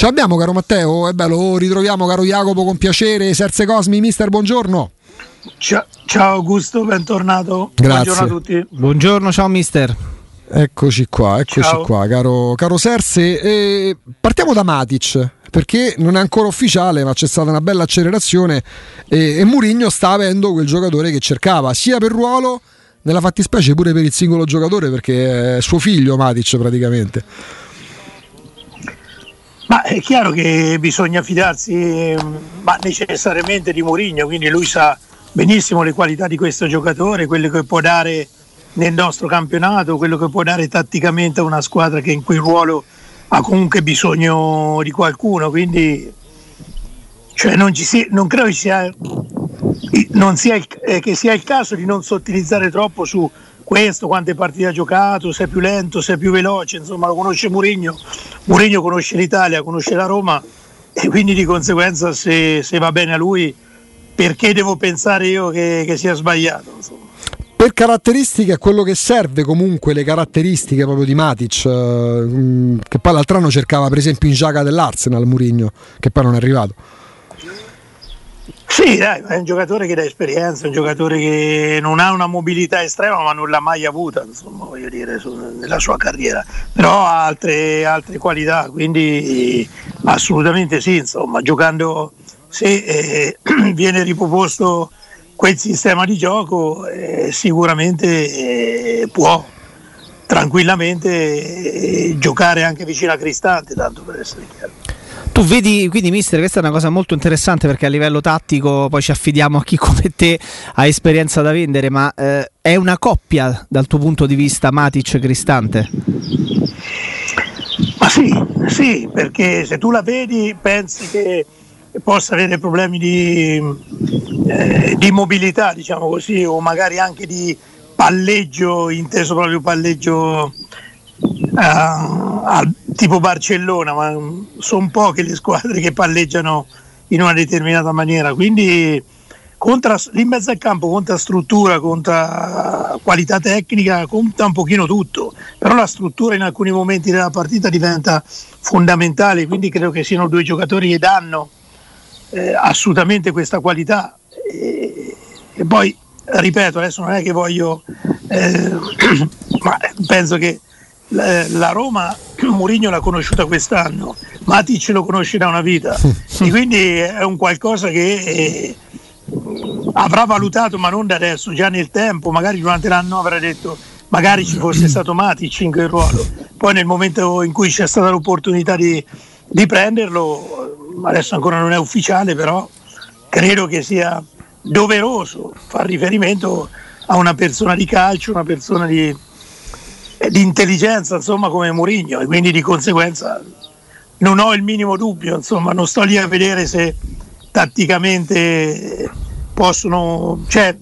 Ce l'abbiamo caro Matteo? È bello, lo ritroviamo caro Jacopo con piacere. Serse Cosmi, mister, buongiorno. Ciao, ciao Augusto, bentornato. Grazie. Buongiorno a tutti. Buongiorno, ciao mister. Eccoci qua, eccoci Ciao. qua, caro, caro Serse. Eh, partiamo da Matic, perché non è ancora ufficiale, ma c'è stata una bella accelerazione e, e Murigno sta avendo quel giocatore che cercava, sia per ruolo, nella fattispecie pure per il singolo giocatore, perché è suo figlio Matic praticamente. Ma è chiaro che bisogna fidarsi ma necessariamente di Mourinho, quindi lui sa benissimo le qualità di questo giocatore, quello che può dare nel nostro campionato, quello che può dare tatticamente a una squadra che in quel ruolo ha comunque bisogno di qualcuno, quindi cioè non, sia- non credo sia, non sia il- eh, che sia il caso di non sottilizzare troppo su questo, quante partite ha giocato, se è più lento, se è più veloce, insomma lo conosce Mourinho, Mourinho conosce l'Italia, conosce la Roma e quindi di conseguenza se, se va bene a lui perché devo pensare io che, che sia sbagliato? Insomma. Per caratteristiche è quello che serve comunque le caratteristiche proprio di Matic, eh, mh, che poi l'altro anno cercava per esempio in giaca dell'Arsenal Murigno, che poi non è arrivato. Sì, dai, è un giocatore che dà esperienza, un giocatore che non ha una mobilità estrema ma non l'ha mai avuta, insomma, voglio dire, su- nella sua carriera, però ha altre, altre qualità, quindi assolutamente sì, insomma, giocando se eh, viene riproposto quel sistema di gioco eh, sicuramente eh, può tranquillamente eh, giocare anche vicino a Cristante, tanto per essere chiaro. Tu vedi, quindi mister, questa è una cosa molto interessante perché a livello tattico poi ci affidiamo a chi come te ha esperienza da vendere, ma eh, è una coppia dal tuo punto di vista Matic-Cristante? Ma sì, sì, perché se tu la vedi pensi che possa avere problemi di, eh, di mobilità, diciamo così, o magari anche di palleggio, inteso proprio palleggio eh, al- tipo Barcellona, ma sono poche le squadre che palleggiano in una determinata maniera, quindi conta, lì in mezzo al campo conta struttura, conta qualità tecnica, conta un pochino tutto, però la struttura in alcuni momenti della partita diventa fondamentale, quindi credo che siano due giocatori che danno eh, assolutamente questa qualità. E, e poi ripeto adesso non è che voglio eh, ma penso che la, la Roma Mourinho l'ha conosciuta quest'anno Matic lo conosce da una vita. E quindi è un qualcosa che eh, avrà valutato ma non da adesso già nel tempo. Magari durante l'anno avrà detto magari ci fosse stato Matic in quel ruolo. Poi nel momento in cui c'è stata l'opportunità di, di prenderlo adesso ancora non è ufficiale però credo che sia doveroso far riferimento a una persona di calcio una persona di, di intelligenza insomma come Mourinho e quindi di conseguenza non ho il minimo dubbio insomma non sto lì a vedere se tatticamente possono cioè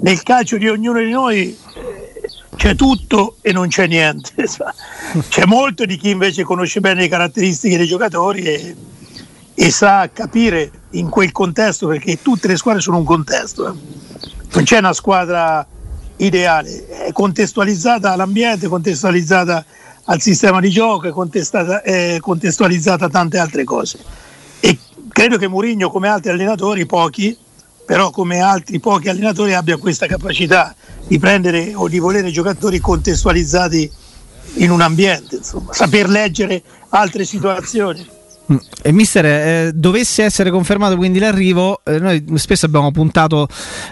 nel calcio di ognuno di noi eh, c'è tutto e non c'è niente c'è molto di chi invece conosce bene le caratteristiche dei giocatori e, e sa capire in quel contesto perché tutte le squadre sono un contesto eh. non c'è una squadra ideale è contestualizzata all'ambiente contestualizzata al sistema di gioco è, contestualizzata a tante altre cose e credo che Mourinho come altri allenatori pochi però come altri pochi allenatori abbia questa capacità di prendere o di volere giocatori contestualizzati in un ambiente insomma saper leggere altre situazioni. E mister, eh, dovesse essere confermato quindi l'arrivo, eh, noi spesso abbiamo puntato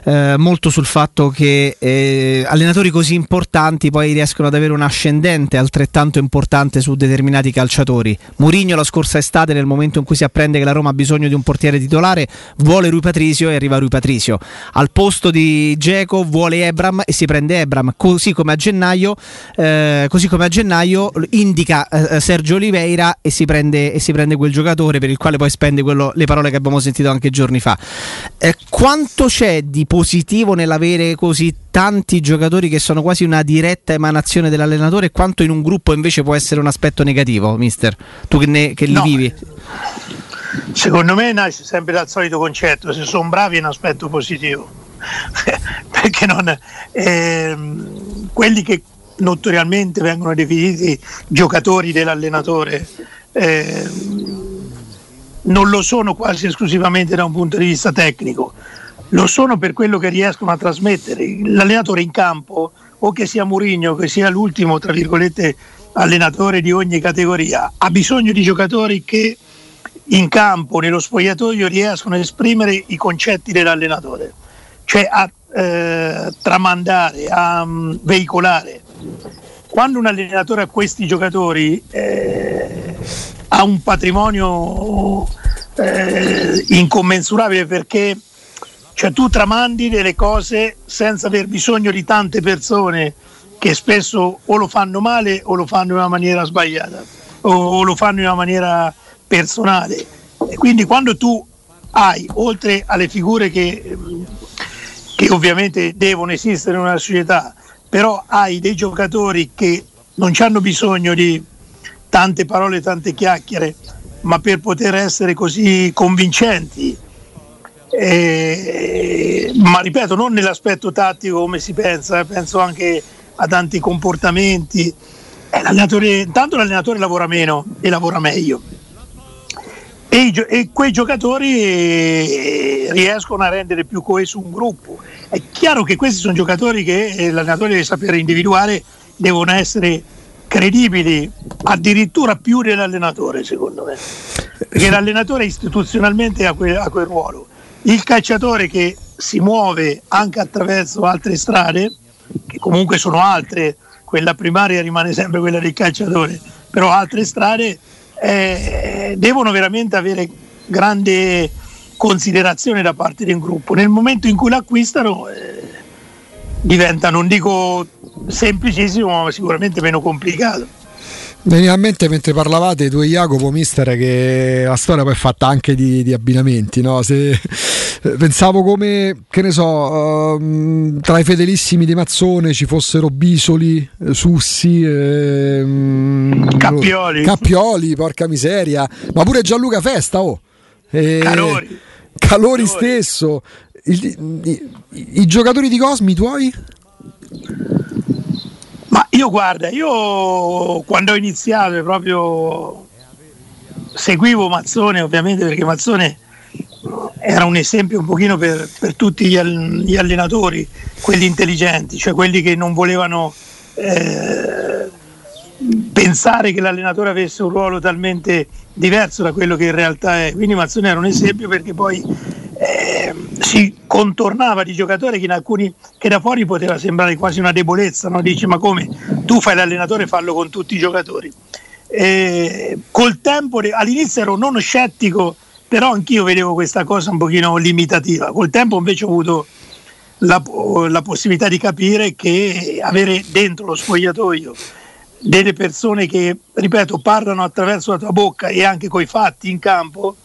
eh, molto sul fatto che eh, allenatori così importanti poi riescono ad avere un ascendente altrettanto importante su determinati calciatori. Mourinho la scorsa estate, nel momento in cui si apprende che la Roma ha bisogno di un portiere titolare, vuole Rui Patricio e arriva Rui Patricio. Al posto di Geco vuole Ebram e si prende Ebram, così come a gennaio, eh, così come a gennaio indica eh, Sergio Oliveira e si prende, e si prende quel giocatore per il quale poi spende quello- le parole che abbiamo sentito anche giorni fa. Eh, quanto c'è di positivo nell'avere così tanti giocatori che sono quasi una diretta emanazione dell'allenatore quanto in un gruppo invece può essere un aspetto negativo, mister? Tu che, ne- che li No. vivi? Secondo me nasce sempre dal solito concetto, se sono bravi è un aspetto positivo, perché non, ehm, quelli che notoriamente vengono definiti giocatori dell'allenatore ehm, non lo sono quasi esclusivamente da un punto di vista tecnico, lo sono per quello che riescono a trasmettere. L'allenatore in campo, o che sia Murigno, che sia l'ultimo, tra virgolette, allenatore di ogni categoria, ha bisogno di giocatori che in campo, nello spogliatoio, riescono a esprimere i concetti dell'allenatore, cioè a eh, tramandare, a um, veicolare. Quando un allenatore ha questi giocatori eh, ha un patrimonio eh, incommensurabile perché cioè, tu tramandi delle cose senza aver bisogno di tante persone che spesso o lo fanno male o lo fanno in una maniera sbagliata o, o lo fanno in una maniera personale. E quindi quando tu hai, oltre alle figure che, che ovviamente devono esistere in una società, però hai dei giocatori che non hanno bisogno di tante parole, tante chiacchiere, ma per poter essere così convincenti. Eh, ma ripeto, non nell'aspetto tattico come si pensa, eh, penso anche a tanti comportamenti. Eh, l'allenatore, intanto l'allenatore lavora meno e lavora meglio. E, e quei giocatori eh, riescono a rendere più coeso un gruppo. È chiaro che questi sono giocatori che eh, l'allenatore deve sapere individuare, devono essere credibili addirittura più dell'allenatore secondo me perché l'allenatore istituzionalmente ha quel, ha quel ruolo il calciatore che si muove anche attraverso altre strade che comunque sono altre quella primaria rimane sempre quella del calciatore però altre strade eh, devono veramente avere grande considerazione da parte un gruppo nel momento in cui l'acquistano eh, diventa non dico semplicissimo, ma sicuramente meno complicato. Veniva a mente mentre parlavate tu e Jacopo Mister che la storia poi è fatta anche di, di abbinamenti, no? Se, pensavo come, che ne so, uh, tra i fedelissimi di Mazzone ci fossero Bisoli, Sussi, eh, Cappioli. Cappioli, porca miseria, ma pure Gianluca Festa, oh. Eh, Calori. Calori stesso. I, i, I, giocatori di Cosmi tuoi? Ma io guarda, io quando ho iniziato proprio seguivo Mazzone ovviamente perché Mazzone era un esempio un pochino per, per tutti gli, gli, allenatori, quelli intelligenti, cioè quelli che non volevano eh, pensare che l'allenatore avesse un ruolo talmente diverso da quello che in realtà è. Quindi Mazzone era un esempio perché poi eh, si contornava di giocatori che, alcuni, che da fuori poteva sembrare quasi una debolezza, no? dici ma come tu fai l'allenatore fallo con tutti i giocatori. Eh, col tempo all'inizio ero non scettico, però anch'io vedevo questa cosa un pochino limitativa. Col tempo invece ho avuto la, la possibilità di capire che avere dentro lo spogliatoio delle persone che, ripeto, parlano attraverso la tua bocca e anche coi fatti in campo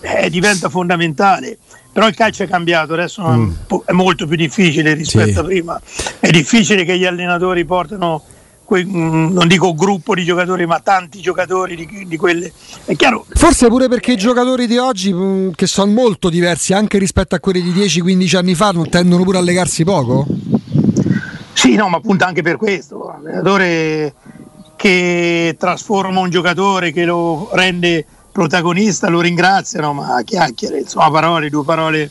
eh, diventa fondamentale. Però il calcio è cambiato, adesso mm. è molto più difficile rispetto sì. a prima. È difficile che gli allenatori portano, que, mm, non dico gruppo di giocatori, ma tanti giocatori di, di quelle. È chiaro. Forse pure perché i giocatori di oggi, mm, che sono molto diversi anche rispetto a quelli di 10-15 anni fa, non tendono pure a legarsi poco? Sì, no, ma appunto anche per questo. L'allenatore che trasforma un giocatore, che lo rende protagonista lo ringraziano, ma chiacchiere, insomma, parole, due parole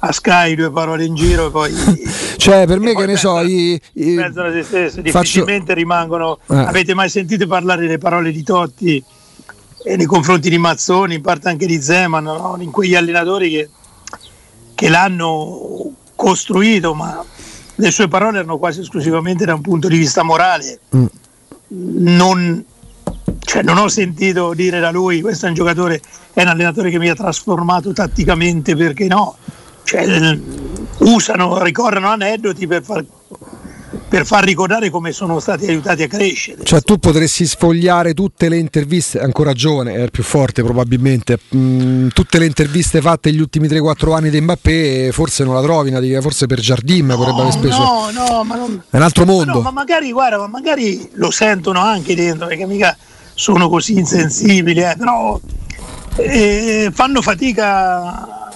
a Sky, due parole in giro e poi... cioè, per me che ne so... I, i, pensano a se stessi, difficilmente faccio... rimangono... Eh. Avete mai sentito parlare delle parole di Totti e nei confronti di Mazzoni, in parte anche di Zeman, no? in quegli allenatori che, che l'hanno costruito, ma le sue parole erano quasi esclusivamente da un punto di vista morale. Mm. Non, cioè, non ho sentito dire da lui questo è un giocatore, è un allenatore che mi ha trasformato tatticamente perché no, cioè, usano, ricorrono aneddoti per far, per far ricordare come sono stati aiutati a crescere. Cioè tu potresti sfogliare tutte le interviste, ancora giovane, è il più forte probabilmente, mm, tutte le interviste fatte negli ultimi 3-4 anni di Mbappé, forse non la trovi, forse per Jardim no, potrebbe aver speso. No, no, ma non... È un altro mondo. No, ma magari, guarda, ma magari lo sentono anche dentro, perché mica sono così insensibili, eh, però eh, fanno fatica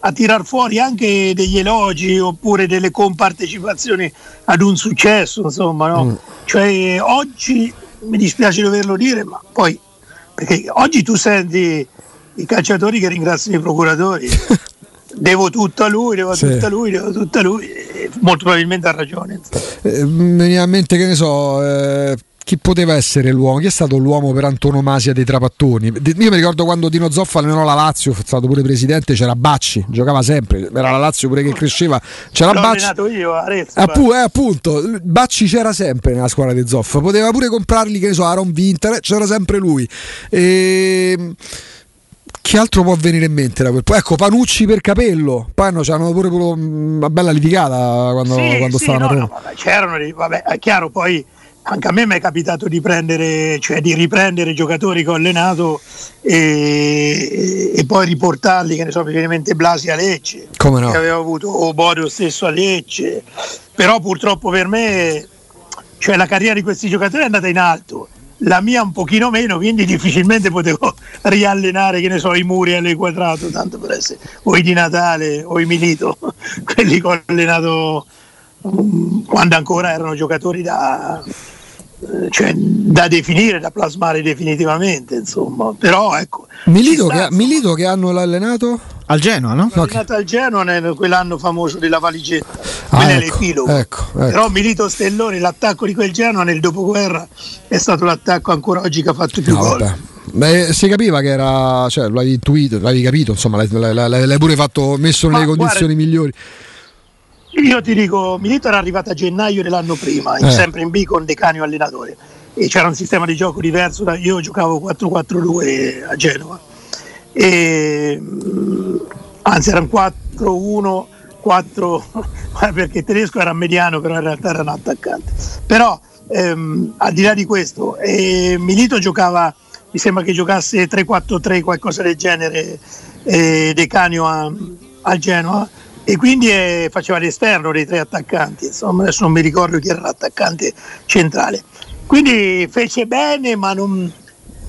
a tirar fuori anche degli elogi oppure delle compartecipazioni ad un successo, insomma, no? mm. Cioè oggi mi dispiace doverlo dire, ma poi perché oggi tu senti i calciatori che ringraziano i procuratori. devo tutto a lui, devo sì. tutto a lui, devo tutto a lui. E molto probabilmente ha ragione. Eh, mi in mente che ne so. Eh chi poteva essere l'uomo? Chi è stato l'uomo per antonomasia dei trapattoni? Io mi ricordo quando Dino Zoffa allenò la Lazio, è stato pure presidente, c'era Bacci, giocava sempre, era la Lazio pure che cresceva. C'era L'ho Bacci. io, Arezzo, Appu- eh, appunto, Bacci c'era sempre nella squadra di Zoffa, poteva pure comprarli, che ne so, Aaron Winter, c'era sempre lui. E ehm, che altro può venire in mente da quel Ecco, Panucci per capello. Poi no, c'hanno pure una bella litigata quando, sì, quando sì, stavano no, no, vabbè, c'erano, vabbè, è chiaro, poi anche a me mi è capitato di prendere, cioè di riprendere giocatori che ho allenato e, e poi riportarli, che ne so, praticamente Blasi a Lecce, Come no? che avevo avuto o Borio stesso a Lecce, però purtroppo per me cioè, la carriera di questi giocatori è andata in alto, la mia un pochino meno, quindi difficilmente potevo riallenare, che ne so, i muri alle quadrato, tanto per essere, o i di Natale o i Milito, quelli che ho allenato mm, quando ancora erano giocatori da, cioè, da definire, da plasmare definitivamente, insomma. Però ecco. Milito, sta, che, Milito che anno l'ha allenato? Al Genoa, no? L'ha allenato al Genoa nel quell'anno famoso della valigetta, ah, ecco, ecco, ecco. Però Milito Stelloni, l'attacco di quel Genoa nel dopoguerra è stato l'attacco ancora oggi che ha fatto più no, gol. Beh, si capiva che era, cioè, l'avevi intuito, l'avevi capito, insomma, l'hai, l'hai, l'hai pure fatto, messo nelle Ma condizioni guarda, migliori. Io ti dico, Milito era arrivato a gennaio dell'anno prima, eh. sempre in B con Decanio allenatore e c'era un sistema di gioco diverso, da, io giocavo 4-4-2 a Genova, e, anzi era un 4-1, 4 perché il tedesco era mediano però in realtà era un attaccante. Però ehm, al di là di questo, eh, Milito giocava, mi sembra che giocasse 3-4-3, qualcosa del genere, eh, Decanio a, a Genova e quindi eh, faceva l'esterno dei tre attaccanti, insomma adesso non mi ricordo chi era l'attaccante centrale. Quindi fece bene, ma non...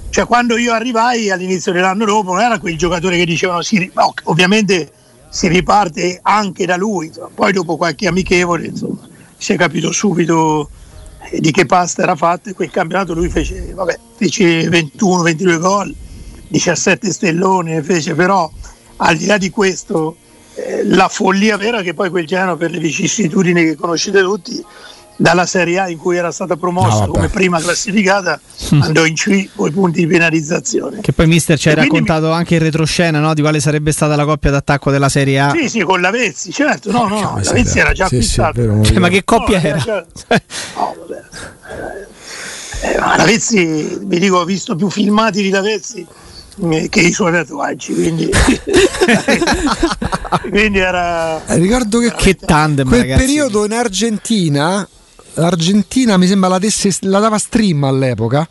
Cioè, quando io arrivai all'inizio dell'anno dopo non era quel giocatore che dicevano si, no, ovviamente si riparte anche da lui, poi dopo qualche amichevole insomma, si è capito subito eh, di che pasta era fatta e quel campionato lui fece, fece 21-22 gol, 17 stellone, fece però al di là di questo la follia vera che poi quel Genoa per le vicissitudini che conoscete tutti dalla Serie A in cui era stata promossa no, come prima classificata andò in C con i punti di penalizzazione che poi mister ci hai raccontato mi... anche in retroscena no? di quale sarebbe stata la coppia d'attacco della Serie A sì sì con l'Avezzi certo no no, no l'Avezzi era già sì, acquistato sì, cioè, ma che coppia no, era? Già... no, vabbè. Eh, l'Avezzi vi dico ho visto più filmati di L'Avezzi eh, che i suoi tatuaggi quindi, quindi era eh, ricordo che, che tandem quel ragazzi. periodo in Argentina l'Argentina mi sembra la, desse, la dava stream all'epoca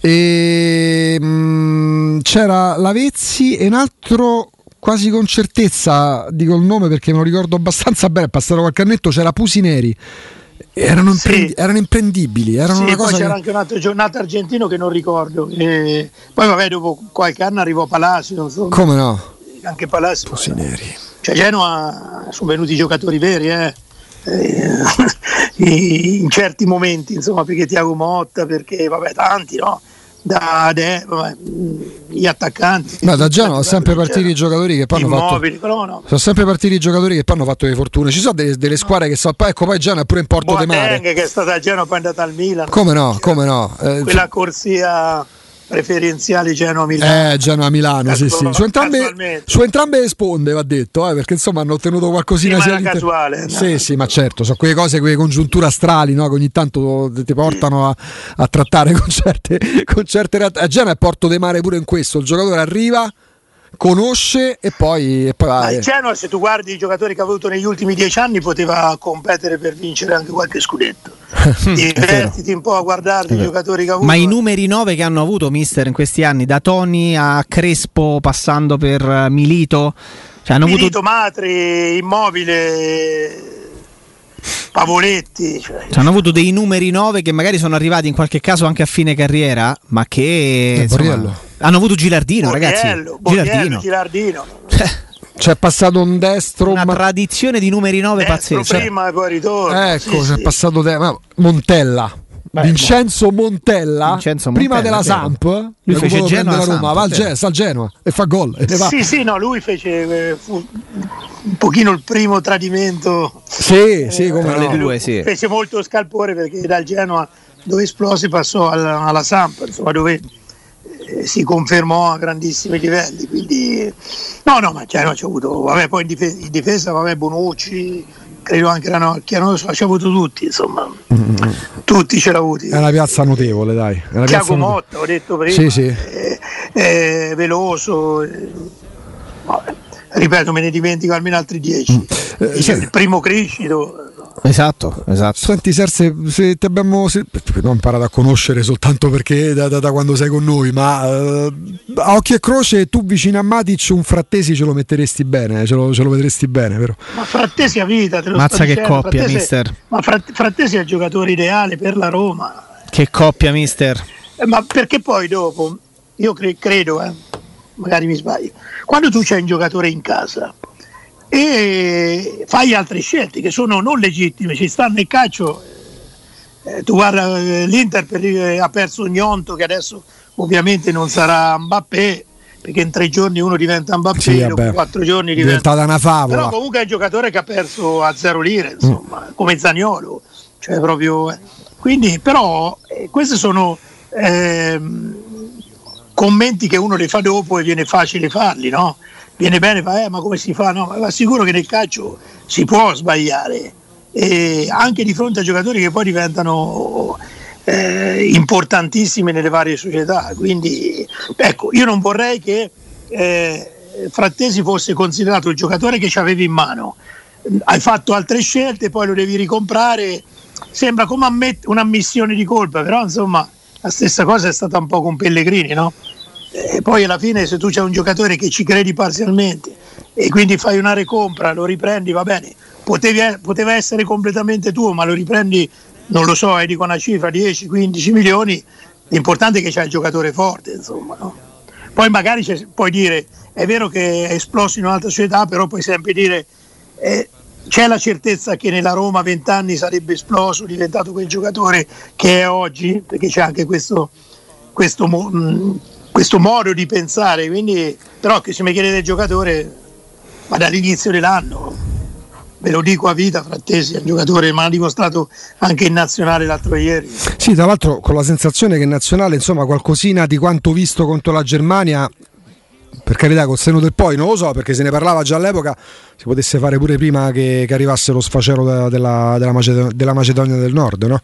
e mh, mm, c'era Lavezzi e un altro quasi con certezza dico il nome perché me lo ricordo abbastanza bene è passato qualche annetto c'era Pusineri erano, imprendi- sì. erano imprendibili. Erano sì, una poi cosa c'era che... anche un altro giornata argentino che non ricordo. E poi, vabbè, dopo qualche anno arrivò Palacio. Insomma. Come no? Anche Palacio. Pusineri. Cioè, Genoa sono venuti giocatori veri, eh. eh in certi momenti, insomma, perché Tiago Motta, perché vabbè, tanti, no? Da De, vabbè, gli attaccanti. Ma da Genova sono sempre partiti i giocatori che poi hanno fatto. No. Sono sempre partiti i giocatori che poi hanno fatto le fortune. Ci sono delle, delle squadre che so, ecco poi Genova è pure in Porto Boateng, de Mare. che è stata a Genova poi è andata al Milan. Come no, come no. Eh, Quella corsia preferenziali Genoa-Milano. Eh, Genoa-Milano, sì, sì. Su entrambe, su entrambe, le sponde, va detto, eh, perché insomma hanno ottenuto qualcosina. Sì, ma casuale. Sì, no. sì, ma certo, sono quelle cose, quelle congiunture astrali no, che ogni tanto ti portano a, a trattare con certe, con certe realtà. A Genoa è Porto de Mare pure in questo, il giocatore arriva conosce e poi, e poi. Il Genoa, se tu guardi i giocatori che ha avuto negli ultimi dieci anni, poteva competere per vincere anche qualche scudetto. Divertiti un po' a guardare i giocatori che ha avuto. Ma i numeri 9 che hanno avuto, mister, in questi anni, da Toni a Crespo, passando per eh, Milito. Cioè hanno Milito, avuto... Matri, Immobile. Pavoletti. Cioè. Cioè, hanno avuto dei numeri 9 che magari sono arrivati in qualche caso anche a fine carriera, ma che eh, insomma, hanno avuto Gilardino, Borriello, ragazzi. Borriello, Gilardino. Gilardino. C'è passato un destro. Una ma... tradizione di numeri 9 pazzesca. Prima e poi ritorno. Ecco, sì, c'è sì. passato de... Montella. Beh, Vincenzo Montella, Vincenzo Montella, prima della Samp, lui fece Genoa la Roma, va al Gen- al Genoa e fa gol. E sì, sì, no, lui fece eh, un pochino il primo tradimento. Sì, sì, come no. le due, sì. Fece molto scalpore perché dal Genoa dove esplose passò alla, alla Samp, insomma, dove eh, si confermò a grandissimi livelli. Quindi, no, no, ma Genoa c'è avuto, vabbè, poi in difesa, in difesa vabbè, Bonucci, credo anche la Nocchia, non lo so, ci ha avuto tutti, insomma, mm-hmm. tutti ce l'ha avuti. È una piazza notevole, dai. Tiago Motta, ho detto prima, sì, sì. È, è veloso. È, ripeto, me ne dimentico almeno altri dieci. Mm. Eh, il primo Criscito Esatto, esatto. Senti Serse, se ti abbiamo se, non imparato a conoscere soltanto perché da, da, da quando sei con noi, ma uh, a occhio e croce tu vicino a Matic un frattesi ce lo metteresti bene, ce lo, ce lo vedresti bene, vero? Ma frattesi a vita, te lo Mazza che dicendo. coppia, frattesi, mister. Ma frattesi è il giocatore ideale per la Roma. Che coppia, mister. Eh, ma perché poi dopo, io cre- credo, eh, magari mi sbaglio, quando tu c'hai un giocatore in casa e fai altre scelte che sono non legittime, ci stanno nel calcio. Eh, tu guarda eh, l'Inter per, eh, ha perso Gnonto che adesso ovviamente non sarà Mbappé perché in tre giorni uno diventa Mbappé, sì, dopo quattro giorni diventa... una favola. Però comunque è un giocatore che ha perso a zero lire, insomma, mm. come Zagnolo. Cioè proprio, eh. Quindi, però, eh, questi sono ehm, commenti che uno li fa dopo e viene facile farli, no? Viene bene, fa, eh, ma come si fa? No, ma assicuro che nel calcio si può sbagliare, e anche di fronte a giocatori che poi diventano eh, importantissimi nelle varie società. Quindi, ecco, io non vorrei che eh, Frattesi fosse considerato il giocatore che ci avevi in mano. Hai fatto altre scelte, poi lo devi ricomprare. Sembra come ammett- un'ammissione di colpa, però insomma la stessa cosa è stata un po' con Pellegrini, no? E poi alla fine se tu c'è un giocatore che ci credi parzialmente e quindi fai una recompra, lo riprendi, va bene, Potevi, poteva essere completamente tuo, ma lo riprendi, non lo so, eh, dico una cifra 10-15 milioni, l'importante è che c'è il giocatore forte, insomma. No? Poi magari puoi dire, è vero che è esploso in un'altra società, però puoi sempre dire, eh, c'è la certezza che nella Roma a 20 anni sarebbe esploso, diventato quel giocatore che è oggi, perché c'è anche questo, questo mh, questo modo di pensare, quindi, però che se mi chiede del giocatore, ma dall'inizio dell'anno, ve lo dico a vita, Frattesi è un giocatore, ma l'ha dimostrato anche in nazionale l'altro ieri. Sì, tra l'altro con la sensazione che in nazionale, insomma, qualcosina di quanto visto contro la Germania per carità col seno del poi non lo so perché se ne parlava già all'epoca si potesse fare pure prima che, che arrivasse lo sfacelo della, della, della, Macedonia, della, Macedonia, del Nord no?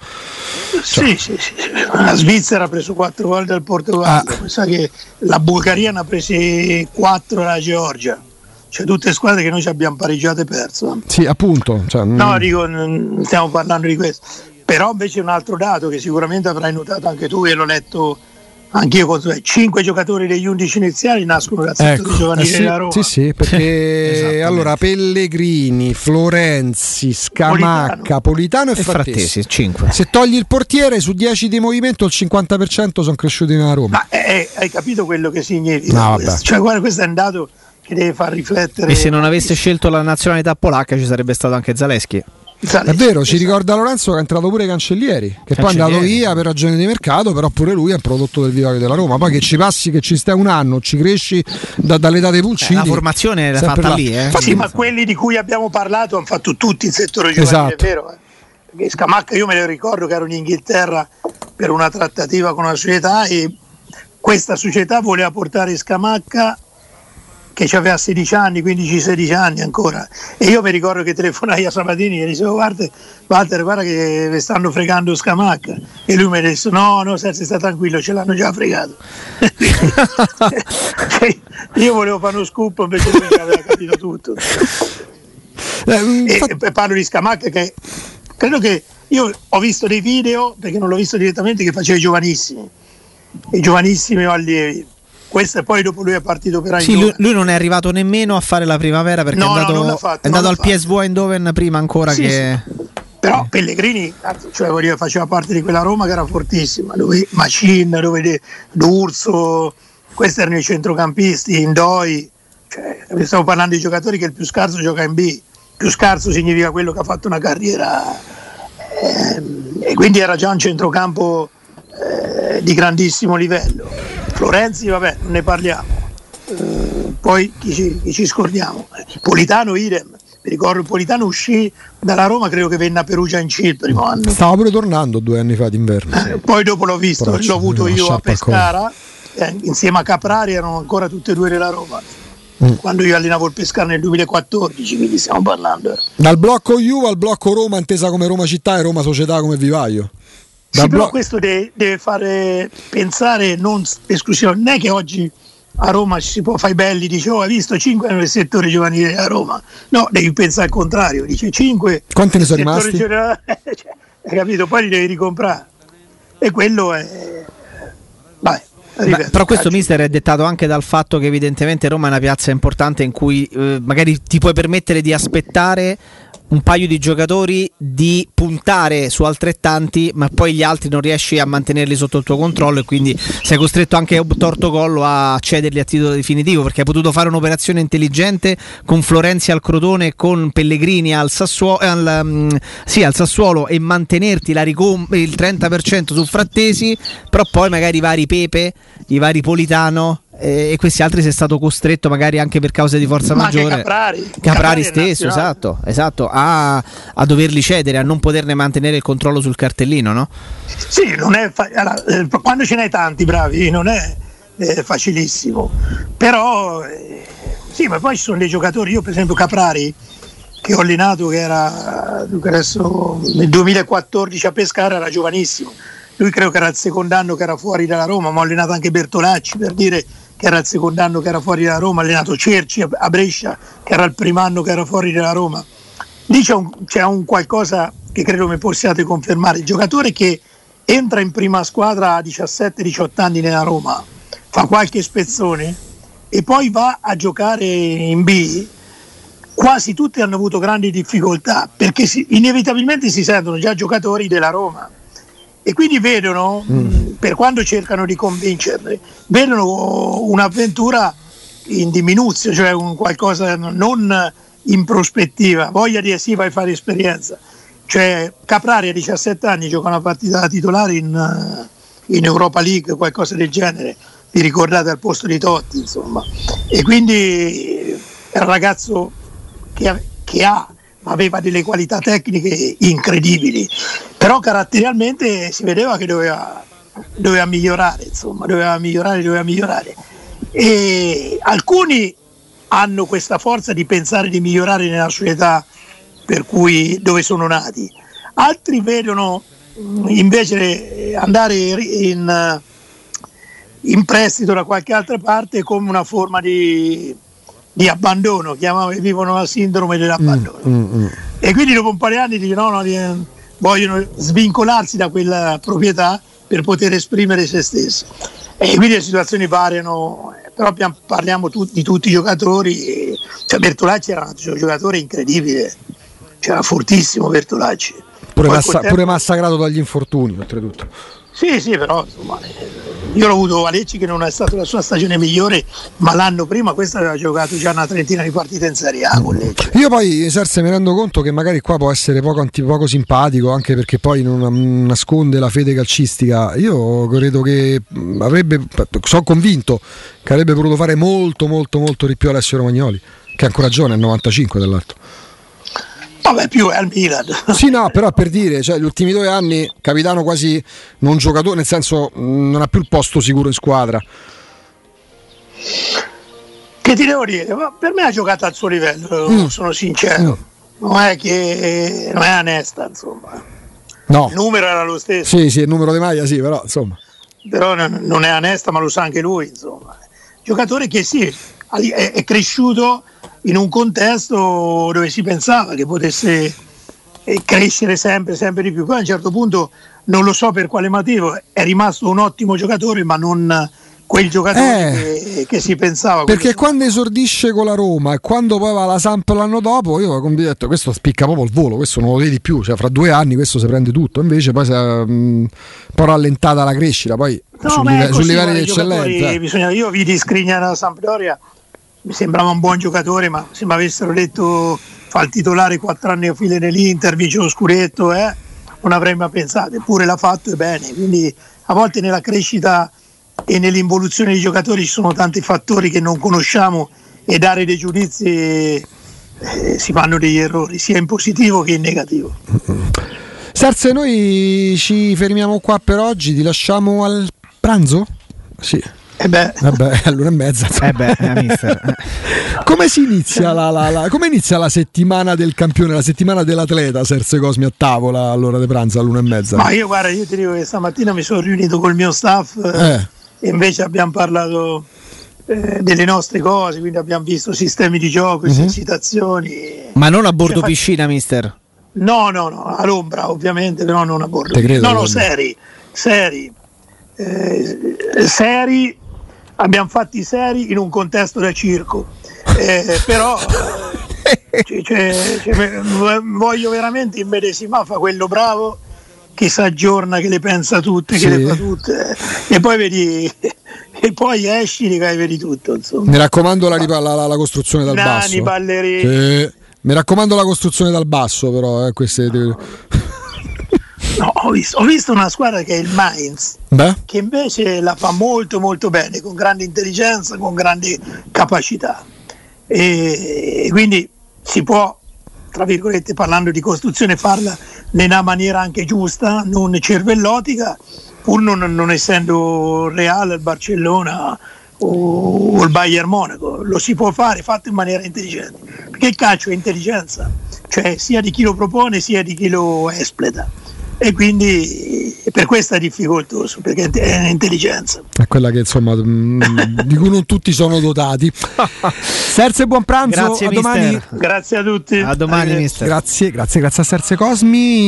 Cioè. Sì, sì, sì, la Svizzera ha preso 4 gol dal Portogallo ah. sa che la Bulgaria ne ha presi 4 dalla Georgia cioè tutte squadre che noi ci abbiamo pareggiate e perso sì appunto cioè, no mm. dico stiamo parlando di questo però invece un altro dato che sicuramente avrai notato anche tu e l'ho letto Anch'io conto 5 giocatori degli 11 iniziali nascono dal settore ecco, giovanile eh sì, della Roma. Sì, sì, perché allora Pellegrini, Florenzi, Scamacca, Politano, Politano e, e Frattesi. Frattesi Se togli il portiere su 10 di movimento il 50% sono cresciuti nella Roma. Ma eh, eh, hai capito quello che significa? No, questo? Cioè, guarda, questo è un dato che deve far riflettere. E se non avesse scelto la nazionalità polacca ci sarebbe stato anche Zaleschi. È vero, ci ricorda Lorenzo che è entrato pure Cancellieri, che Cancellieri. poi è andato via per ragioni di mercato, però pure lui è un prodotto del vivario della Roma. Poi che ci passi, che ci stai un anno, ci cresci da, dall'età dei pulcini. Eh, la formazione l'ha fatta là. lì, eh? Sì, ma quelli di cui abbiamo parlato hanno fatto tutti il settore giovanile, esatto. è vero? Eh? Scamacca io me lo ricordo che ero in Inghilterra per una trattativa con una società e questa società voleva portare Scamacca che aveva 16 anni, 15-16 anni ancora. E io mi ricordo che telefonai a Sabatini e gli dicevo guarda, Walter, guarda che vi stanno fregando Scamacca. E lui mi disse no, no, Sergio, sta tranquillo, ce l'hanno già fregato. io volevo fare uno scoop invece lui aveva capito tutto. Eh, e, e parlo di Scamacca che credo che io ho visto dei video, perché non l'ho visto direttamente, che faceva i giovanissimi, i giovanissimi o allievi questo e poi dopo lui è partito per Sì, lui, lui, non è arrivato nemmeno a fare la primavera perché no, è andato, no, fatto, è andato al fatto. PSV Eindhoven prima ancora sì, che... Sì. Però Pellegrini cioè, faceva parte di quella Roma che era fortissima, dove Macin, dove D'Urso, questi erano i centrocampisti, Indoi, cioè, stiamo parlando di giocatori che il più scarso gioca in B, più scarso significa quello che ha fatto una carriera e quindi era già un centrocampo eh, di grandissimo livello. Florenzi, vabbè, non ne parliamo. Eh, poi chi ci, chi ci, scordiamo? Politano idem. Mi ricordo Politano uscì dalla Roma, credo che venne a Perugia in C il primo anno. Stava pure tornando due anni fa d'inverno. Eh, poi dopo l'ho visto, Però l'ho avuto io a Pescara, eh, insieme a Caprari erano ancora tutte e due nella Roma. Mm. Quando io allenavo il Pescara nel 2014, quindi stiamo parlando. Dal blocco Juve al blocco Roma, intesa come Roma città e Roma società come vivaio. Sì, blo- però questo deve, deve, fare pensare non esclusivamente, non è che oggi a Roma ci si può fare belli, dice oh hai visto 5 nel settore giovanile a Roma, no devi pensare al contrario, dice 5 quanti ne sono rimasti? Giovanile, cioè, hai capito, poi li devi ricomprare e quello è... Vai. Beh, però questo mister è dettato anche dal fatto che evidentemente Roma è una piazza importante in cui eh, magari ti puoi permettere di aspettare un paio di giocatori di puntare su altrettanti, ma poi gli altri non riesci a mantenerli sotto il tuo controllo e quindi sei costretto anche a torto collo a cederli a titolo definitivo perché hai potuto fare un'operazione intelligente con Florenzi al Crotone, con Pellegrini al, Sassuolo, al, um, sì, al Sassuolo e mantenerti ricom- il 30% su Frattesi, però poi magari i vari Pepe, i vari Politano e questi altri sei stato costretto magari anche per causa di forza Ma maggiore. Caprari, Caprari, Caprari stesso esatto, esatto a, a, doverli cedere a non poterne mantenere il controllo sul cartellino no? sì non è fa- allora, eh, quando ce n'hai tanti bravi non è eh, facilissimo. Però eh, sì ma poi ci sono dei giocatori io per esempio Caprari che ho allenato che era adesso, nel 2014 a Pescara era giovanissimo. Lui credo che era il secondo anno che era fuori dalla Roma ma ho allenato anche Bertolacci per dire che era il secondo anno che era fuori da Roma, allenato Cerci a Brescia, che era il primo anno che era fuori da Roma. Lì c'è un, c'è un qualcosa che credo mi possiate confermare. Il giocatore che entra in prima squadra a 17-18 anni nella Roma, fa qualche spezzone e poi va a giocare in B, quasi tutti hanno avuto grandi difficoltà perché si, inevitabilmente si sentono già giocatori della Roma e quindi vedono, mm. per quando cercano di convincerli, vedono un'avventura in diminuzione, cioè un qualcosa non in prospettiva, voglia di sì, vai a fare esperienza. Cioè Caprari a 17 anni gioca una partita da titolare in, in Europa League, qualcosa del genere, vi ricordate al posto di Totti, insomma. E quindi è un ragazzo che, che ha aveva delle qualità tecniche incredibili, però caratterialmente si vedeva che doveva, doveva migliorare, insomma, doveva migliorare, doveva migliorare. E alcuni hanno questa forza di pensare di migliorare nella società per cui dove sono nati, altri vedono invece andare in, in prestito da qualche altra parte come una forma di di abbandono, chiamano, vivono la sindrome dell'abbandono. Mm, mm, mm. E quindi dopo un paio di anni dicono, no, no, vogliono svincolarsi da quella proprietà per poter esprimere se stessi. E quindi le situazioni variano, però parliamo tu, di tutti i giocatori. Cioè Bertolacci era un giocatore incredibile, c'era fortissimo Bertolacci. Pure, massa, pure massacrato dagli infortuni, oltretutto. Sì, sì, però insomma, io l'ho avuto Valecci che non è stata la sua stagione migliore, ma l'anno prima questo aveva giocato già una trentina di partite in Serie A con. Io poi Serse mi rendo conto che magari qua può essere poco, poco simpatico, anche perché poi non nasconde la fede calcistica. Io credo che avrebbe, sono convinto che avrebbe potuto fare molto, molto, molto di più Alessio Romagnoli, che è ancora giovane, è 95 dall'altro. Vabbè, più è al Milan. Sì, no, però per dire, cioè, gli ultimi due anni, capitano quasi non giocatore, nel senso non ha più il posto sicuro in squadra. Che ti devo dire? Per me ha giocato al suo livello, mm. sono sincero. Mm. Non è che non è onesta, insomma. No. Il numero era lo stesso. Sì, sì, il numero di maglia, sì, però insomma. Però non è onesta, ma lo sa anche lui, insomma. Giocatore che sì, è cresciuto in un contesto dove si pensava che potesse eh, crescere sempre, sempre di più. Poi a un certo punto, non lo so per quale motivo, è rimasto un ottimo giocatore, ma non quel giocatore eh, che, che, si pensava. Perché quando esordisce con la Roma e quando poi va alla Samp l'anno dopo, io ho detto questo spicca proprio il volo, questo non lo vedi più, cioè fra due anni questo si prende tutto, invece poi si è un po' rallentata la crescita, poi no, sul, live- sul livello di eccellenza. Bisogna, io vidi Skriniar alla Sampdoria mi sembrava un buon giocatore, ma se mi avessero detto fa il titolare quattro anni a file nell'Inter, vince lo scudetto, eh? non avrei mai pensato, eppure l'ha fatto e bene. Quindi a volte nella crescita e nell'involuzione dei giocatori ci sono tanti fattori che non conosciamo e dare dei giudizi eh, si fanno degli errori, sia in positivo che in negativo. Serse, noi ci fermiamo qua per oggi, ti lasciamo al pranzo? Sì. Eh beh. Vabbè, all'una e mezza. Eh beh, eh, come si inizia la, la, la, come inizia la settimana del campione, la settimana dell'atleta Serse Cosmi a tavola all'ora di pranzo all'una e mezza? Ma io guarda, io ti dico che stamattina mi sono riunito col mio staff eh. e invece abbiamo parlato eh, delle nostre cose, quindi abbiamo visto sistemi di gioco, uh-huh. esercitazioni. Ma non a bordo cioè, piscina, mister? No, no, no, all'ombra ovviamente, però non a bordo. Credo, no, no, seri, seri. Eh, seri abbiamo fatti seri in un contesto da circo, eh, però cioè, cioè, cioè, voglio veramente immedesimare fa quello bravo che si aggiorna, che le pensa tutte, sì. che le fa tutte e poi vedi e poi esci e vedi tutto. Insomma. Mi raccomando la, la, la, la costruzione dal Nani, basso. ballerini. Sì. Mi raccomando la costruzione dal basso, però. Eh, queste... No, ho, visto, ho, visto, una squadra che è il Mainz, Beh. che invece la fa molto molto bene, con grande intelligenza, con grandi capacità. E quindi si può, tra virgolette, parlando di costruzione, farla nella maniera anche giusta, non cervellotica, pur non, non essendo Real, il Barcellona o, o il Bayern Monaco. Lo si può fare fatto in maniera intelligente, perché il calcio è intelligenza, cioè sia di chi lo propone sia di chi lo espleta e quindi per questo è difficoltoso perché è un'intelligenza. È quella che insomma mm, di cui non tutti sono dotati. Serse buon pranzo. Grazie, a domani. grazie a tutti. A domani mister. Grazie grazie grazie a Serse Cosmi